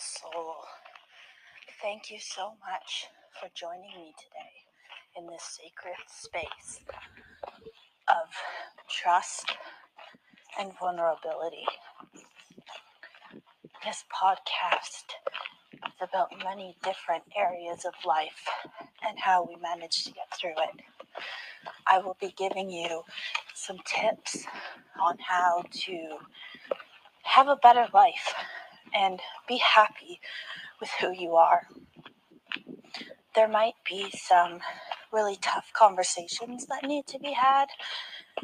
Soul. Thank you so much for joining me today in this sacred space of trust and vulnerability. This podcast is about many different areas of life and how we manage to get through it. I will be giving you some tips on how to have a better life and be happy with who you are. There might be some really tough conversations that need to be had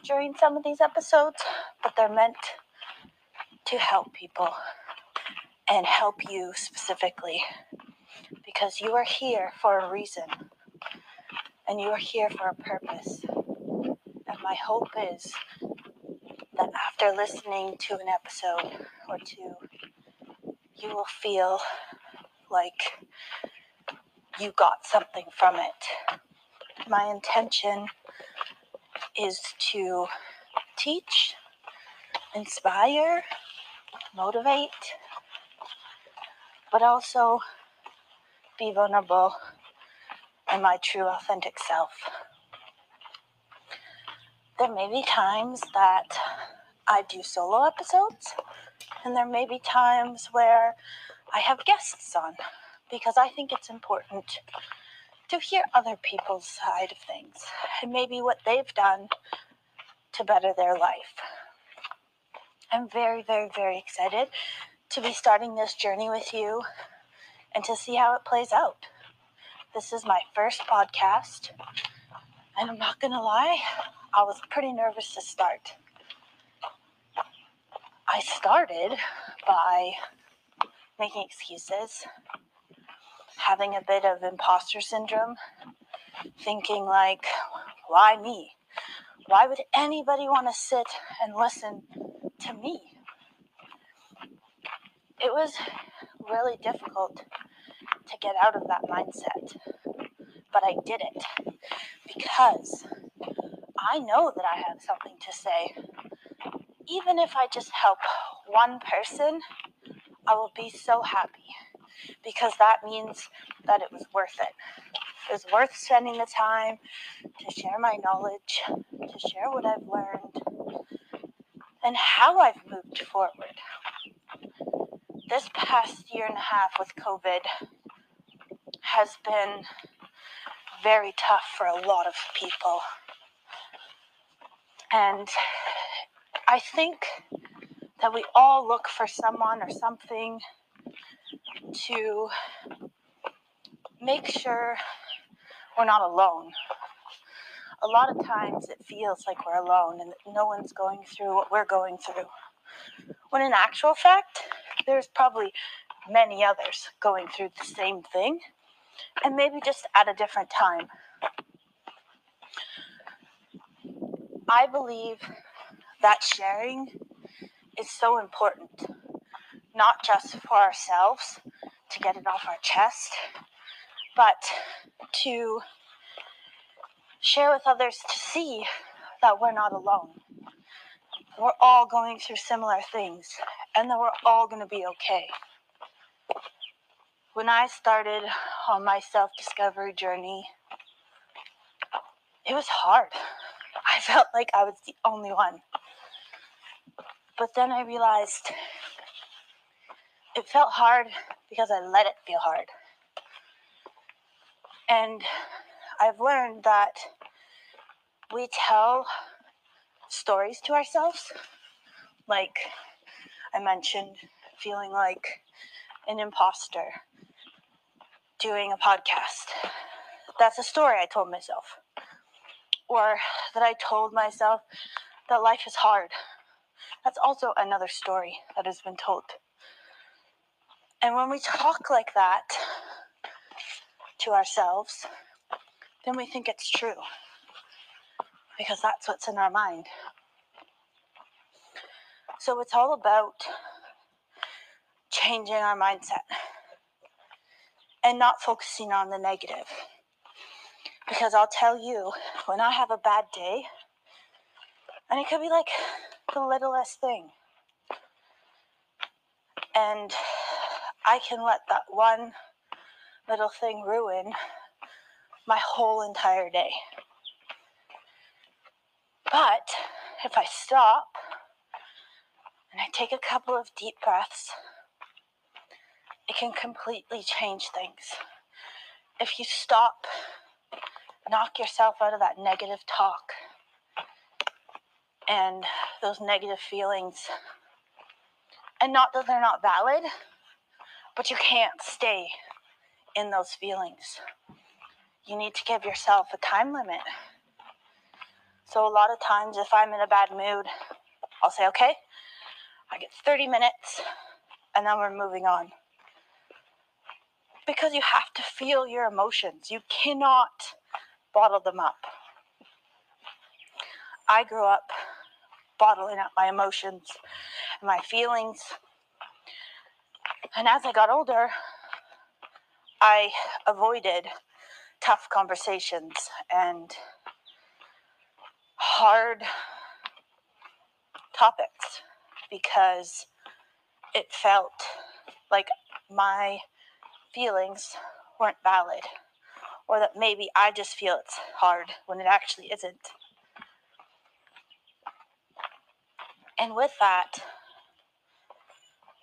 during some of these episodes, but they're meant to help people and help you specifically because you are here for a reason and you are here for a purpose. And my hope is that after listening to an episode or two, you will feel like you got something from it. My intention is to teach, inspire, motivate, but also be vulnerable and my true authentic self. There may be times that I do solo episodes, and there may be times where I have guests on because I think it's important to hear other people's side of things and maybe what they've done to better their life. I'm very, very, very excited to be starting this journey with you and to see how it plays out. This is my first podcast, and I'm not gonna lie, I was pretty nervous to start. I started by making excuses, having a bit of imposter syndrome, thinking like, why me? Why would anybody want to sit and listen to me? It was really difficult to get out of that mindset, but I did it because I know that I have something to say. Even if I just help one person, I will be so happy because that means that it was worth it. It was worth spending the time to share my knowledge, to share what I've learned, and how I've moved forward. This past year and a half with COVID has been very tough for a lot of people. And I think that we all look for someone or something to make sure we're not alone. A lot of times it feels like we're alone and no one's going through what we're going through. When in actual fact, there's probably many others going through the same thing and maybe just at a different time. I believe that sharing is so important, not just for ourselves to get it off our chest, but to share with others to see that we're not alone. We're all going through similar things, and that we're all going to be okay. When I started on my self discovery journey, it was hard. I felt like I was the only one. But then I realized it felt hard because I let it feel hard. And I've learned that we tell stories to ourselves. Like I mentioned, feeling like an imposter doing a podcast. That's a story I told myself. Or that I told myself that life is hard. That's also another story that has been told. And when we talk like that to ourselves, then we think it's true. Because that's what's in our mind. So it's all about changing our mindset and not focusing on the negative. Because I'll tell you, when I have a bad day, and it could be like the littlest thing, And I can let that one little thing ruin my whole entire day. But if I stop and I take a couple of deep breaths, it can completely change things. If you stop, knock yourself out of that negative talk and those negative feelings. And not that they're not valid, but you can't stay in those feelings. You need to give yourself a time limit. So, a lot of times, if I'm in a bad mood, I'll say, okay, I get 30 minutes, and then we're moving on. Because you have to feel your emotions. You cannot bottle them up. I grew up bottling up my emotions and my feelings. And as I got older, I avoided tough conversations and hard topics because it felt like my feelings weren't valid or that maybe I just feel it's hard when it actually isn't. And with that,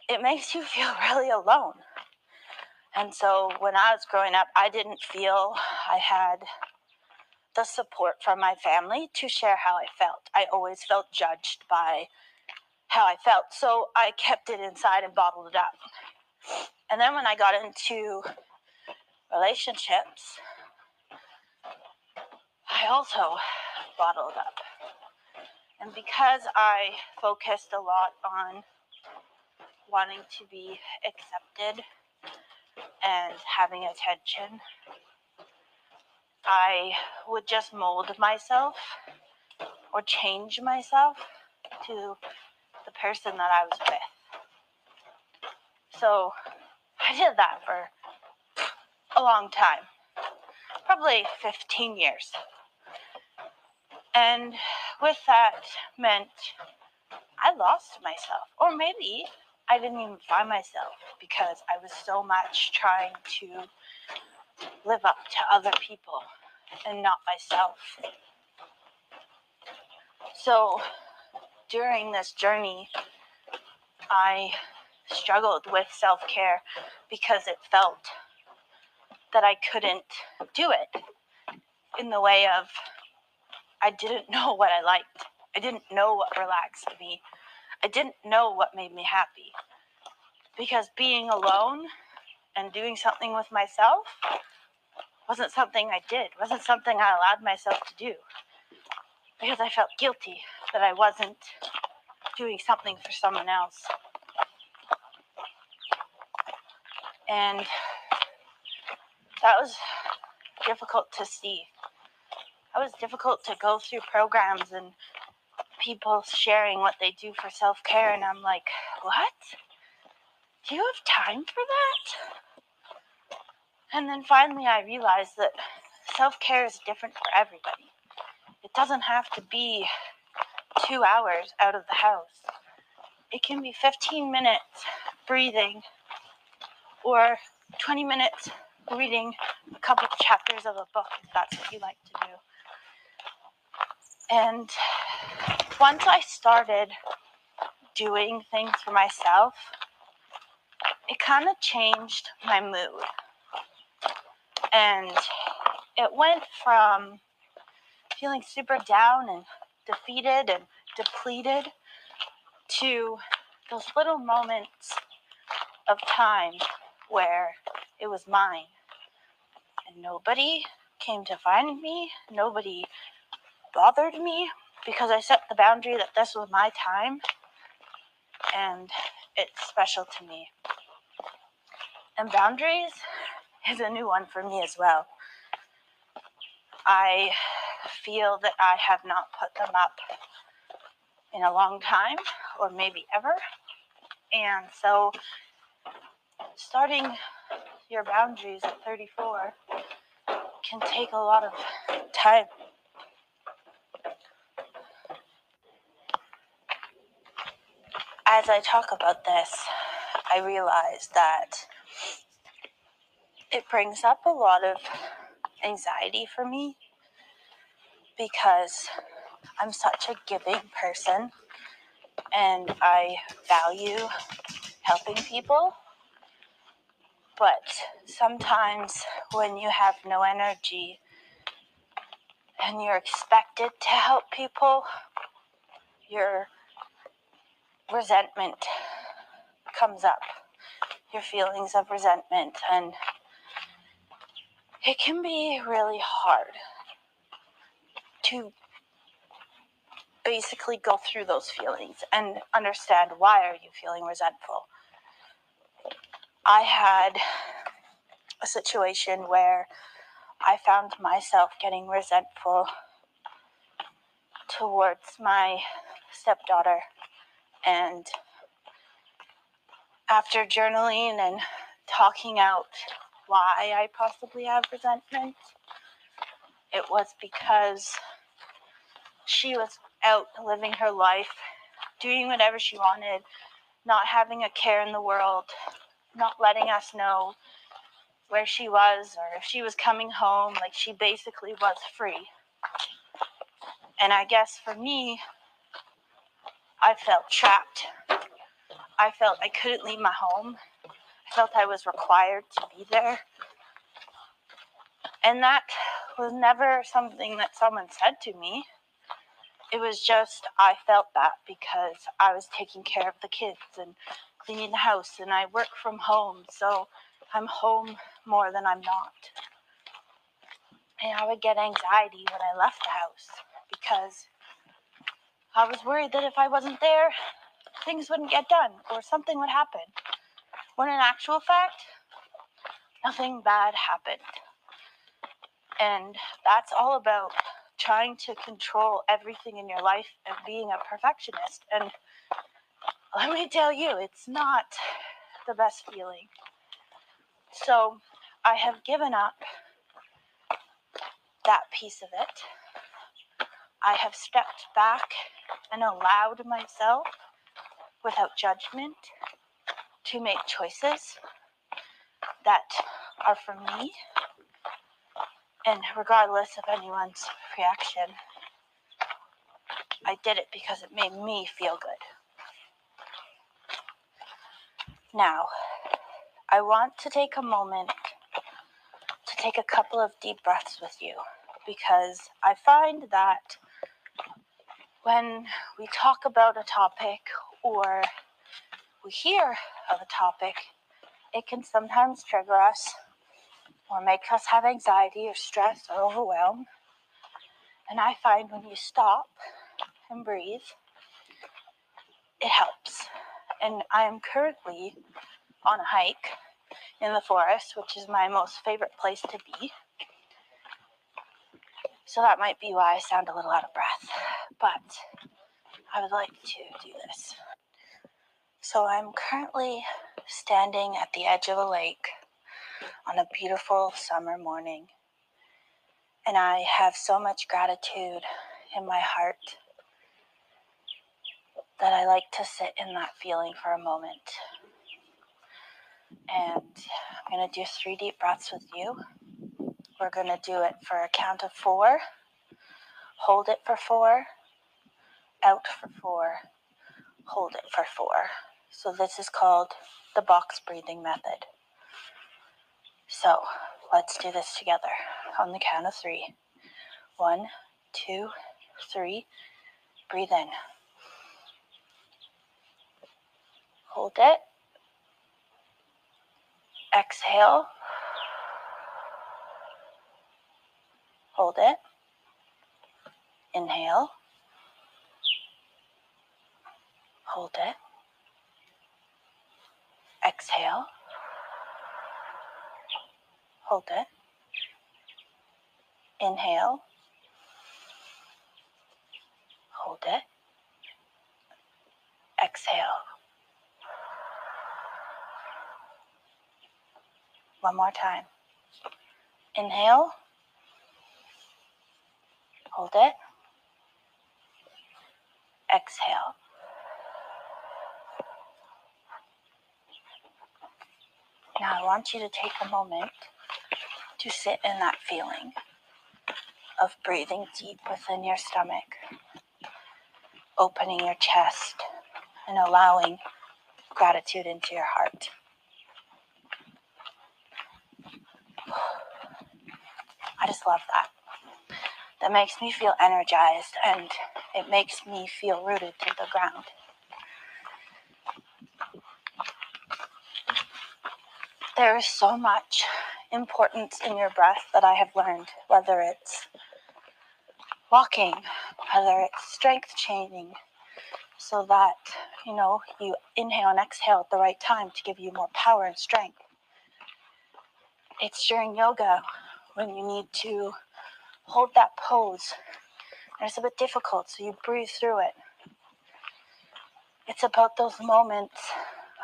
it makes you feel really alone. And so when I was growing up, I didn't feel I had the support from my family to share how I felt. I always felt judged by how I felt. So I kept it inside and bottled it up. And then when I got into relationships, I also bottled up. And because I focused a lot on wanting to be accepted and having attention, I would just mold myself or change myself to the person that I was with. So I did that for a long time, probably 15 years. And with that meant I lost myself. Or maybe I didn't even find myself because I was so much trying to live up to other people and not myself. So during this journey, I struggled with self care because it felt that I couldn't do it in the way of I didn't know what I liked. I didn't know what relaxed me. I didn't know what made me happy. Because being alone and doing something with myself wasn't something I did, wasn't something I allowed myself to do. Because I felt guilty that I wasn't doing something for someone else. And that was difficult to see it was difficult to go through programs and people sharing what they do for self care, and I'm like, what? Do you have time for that? And then finally, I realized that self care is different for everybody. It doesn't have to be two hours out of the house, it can be 15 minutes breathing or 20 minutes reading a couple chapters of a book if that's what you like to do. And once I started doing things for myself, it kind of changed my mood. And it went from feeling super down and defeated and depleted to those little moments of time where it was mine. And nobody came to find me, nobody bothered me because I set the boundary that this was my time and it's special to me. And boundaries is a new one for me as well. I feel that I have not put them up in a long time or maybe ever. And so starting your boundaries at 34 can take a lot of time as I talk about this, I realize that it brings up a lot of anxiety for me because I'm such a giving person and I value helping people. But sometimes when you have no energy and you're expected to help people, your resentment comes up, your feelings of resentment, and it can be really hard to basically go through those feelings and understand why are you feeling resentful. I had a situation where i found myself getting resentful towards my stepdaughter and after journaling and talking out why I possibly have resentment, it was because she was out living her life, doing whatever she wanted, not having a care in the world, not letting us know where she was or if she was coming home. Like she basically was free. And I guess for me, I felt trapped. I felt I couldn't leave my home. I felt I was required to be there. And that was never something that someone said to me. It was just, I felt that because I was taking care of the kids and cleaning the house, and I work from home, so I'm home more than I'm not. And I would get anxiety when I left the house because I was worried that if I wasn't there, things wouldn't get done or something would happen. When in actual fact, nothing bad happened. And that's all about trying to control everything in your life and being a perfectionist. And let me tell you, it's not the best feeling. So I have given up that piece of it. I have stepped back and allowed myself, without judgment, to make choices that are for me and regardless of anyone's reaction, I did it because it made me feel good. Now, I want to take a moment to take a couple of deep breaths with you because I find that when we talk about a topic or we hear of a topic, it can sometimes trigger us or make us have anxiety or stress or overwhelm. And I find when you stop and breathe, it helps. And I am currently on a hike in the forest, which is my most favorite place to be. So that might be why I sound a little out of breath. But I would like to do this. So I'm currently standing at the edge of a lake on a beautiful summer morning. And I have so much gratitude in my heart that I like to sit in that feeling for a moment. And I'm going to do three deep breaths with you. We're going to do it for a count of four. Hold it for four. Out for four. Hold it for four. So, this is called the box breathing method. So let's do this together on the count of three. One, two, three. Breathe in. Hold it. Exhale. Hold it. Inhale. Hold it. Exhale. Hold it. Inhale. Hold it. Exhale. One more time. Inhale. Hold it. Exhale. Now, I want you to take a moment to sit in that feeling of breathing deep within your stomach, opening your chest, and allowing gratitude into your heart. I just love that. That makes me feel energized and it makes me feel rooted to the ground. There is so much importance in your breath that I have learned, whether it's walking, whether it's strength training, so that you know you inhale and exhale at the right time to give you more power and strength. It's during yoga when you need to hold that pose. And it's a bit difficult, so you breathe through it. It's about those moments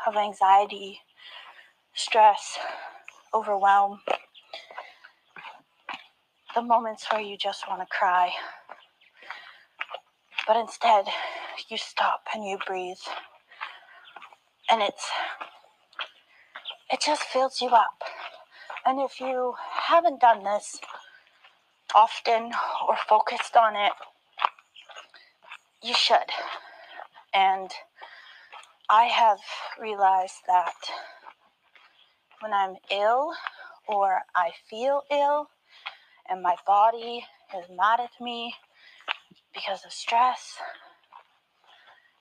of anxiety, stress, overwhelm, the moments where you just want to cry. But instead, you stop and you breathe. And it's it just fills you up. And if you haven't done this often or focused on it, you should. And I have realized that when I'm ill or I feel ill and my body is mad at me because of stress,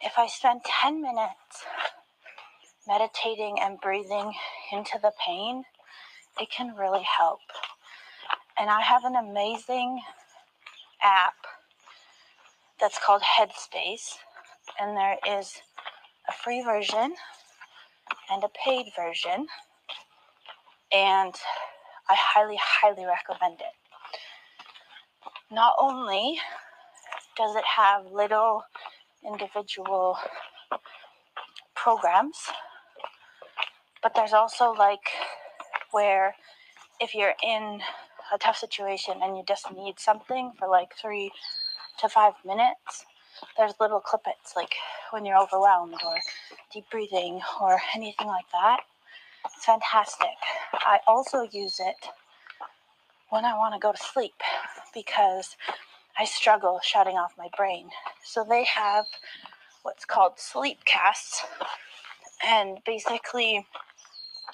if I spend 10 minutes meditating and breathing into the pain, it can really help. And I have an amazing app that's called Headspace, and there is a free version and a paid version, and I highly, highly recommend it. Not only does it have little individual programs, but there's also like where if you're in a tough situation and you just need something for like three to five minutes, there's little clippets like when you're overwhelmed or deep breathing or anything like that. It's fantastic. I also use it when I want to go to sleep because I struggle shutting off my brain. So they have what's called sleep casts, and basically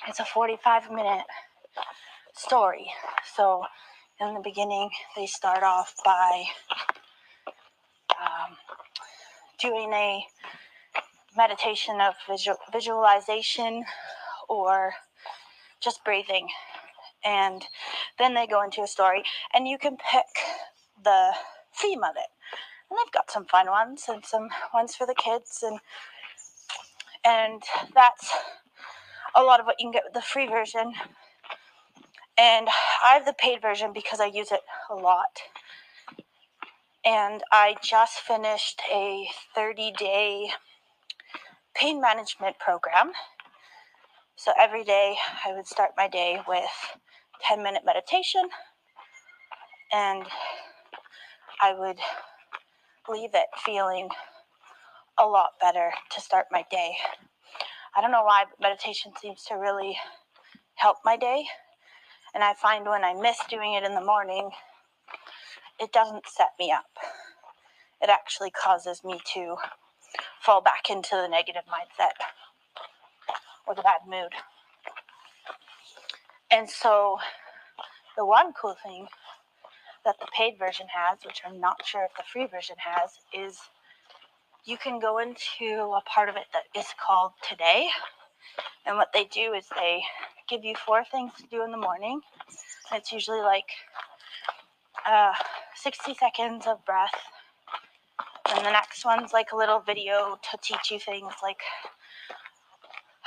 it's a 45 minute story. So in the beginning, they start off by um, doing a meditation of visual, visualization or just breathing. And then they go into a story, and you can pick the theme of it. And they've got some fun ones and some ones for the kids, and and that's a lot of what you can get with the free version. And I have the paid version because I use it a lot. And I just finished a 30 day pain management program. So every day I would start my day with 10 minute meditation and I would leave it feeling a lot better to start my day. I don't know why, but meditation seems to really help my day. And I find when I miss doing it in the morning, it doesn't set me up. It actually causes me to fall back into the negative mindset or the bad mood. And so, the one cool thing that the paid version has, which I'm not sure if the free version has, is you can go into a part of it that is called Today. And what they do is they give you four things to do in the morning. It's usually like uh, 60 seconds of breath. And the next one's like a little video to teach you things like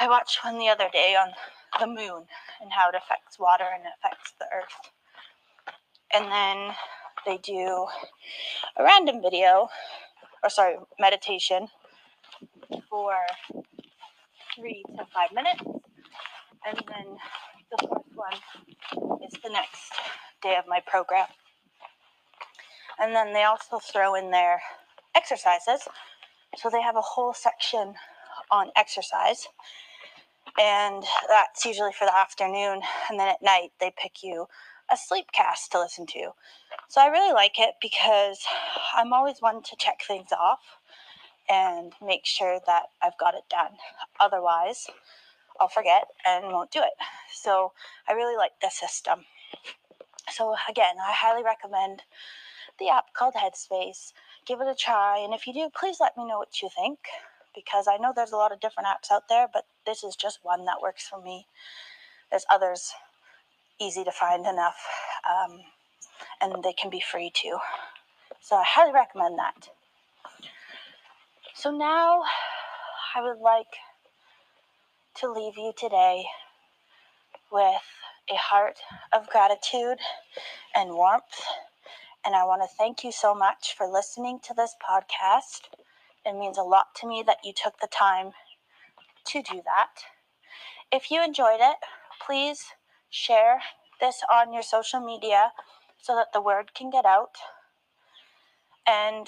I watched one the other day on the moon and how it affects water and affects the earth and then they do a random video, or sorry, meditation for three to five minutes, and then the fourth one is the next day of my program. And then they also throw in their exercises. So they have a whole section on exercise. And that's usually for the afternoon. And then at night, they pick you a sleep cast to listen to. So I really like it because I'm always one to check things off and make sure that I've got it done. Otherwise, I'll forget and won't do it. So I really like the system. So again, I highly recommend the app called Headspace. Give it a try, and if you do, please let me know what you think because I know there's a lot of different apps out there, but this is just one that works for me. There's others easy to find enough, um, and they can be free too. So I highly recommend that. So now I would like to leave you today with a heart of gratitude and warmth. And I want to thank you so much for listening to this podcast. It means a lot to me that you took the time to do that. If you enjoyed it, please share this on your social media so that the word can get out. And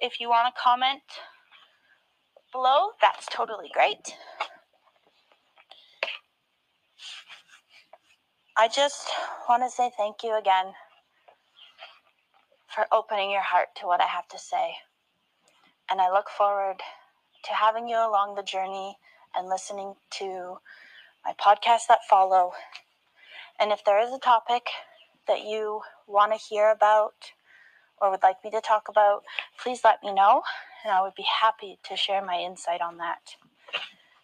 if you want to comment below, that's totally great. I just want to say thank you again for opening your heart to what I have to say. And I look forward to having you along the journey and listening to my podcasts that follow. And if there is a topic that you want to hear about or would like me to talk about, please let me know, and I would be happy to share my insight on that.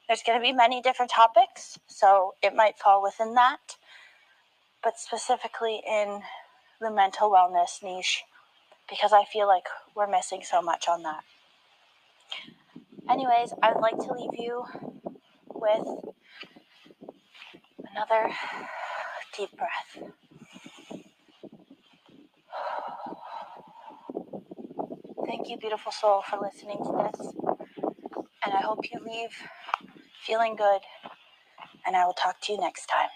There's going to be many different topics, so it might fall within that but specifically in the mental wellness niche because I feel like we're missing so much on that. Anyways, I would like to leave you with another deep breath. Thank you, beautiful soul, for listening to this. And I hope you leave feeling good. And I will talk to you next time.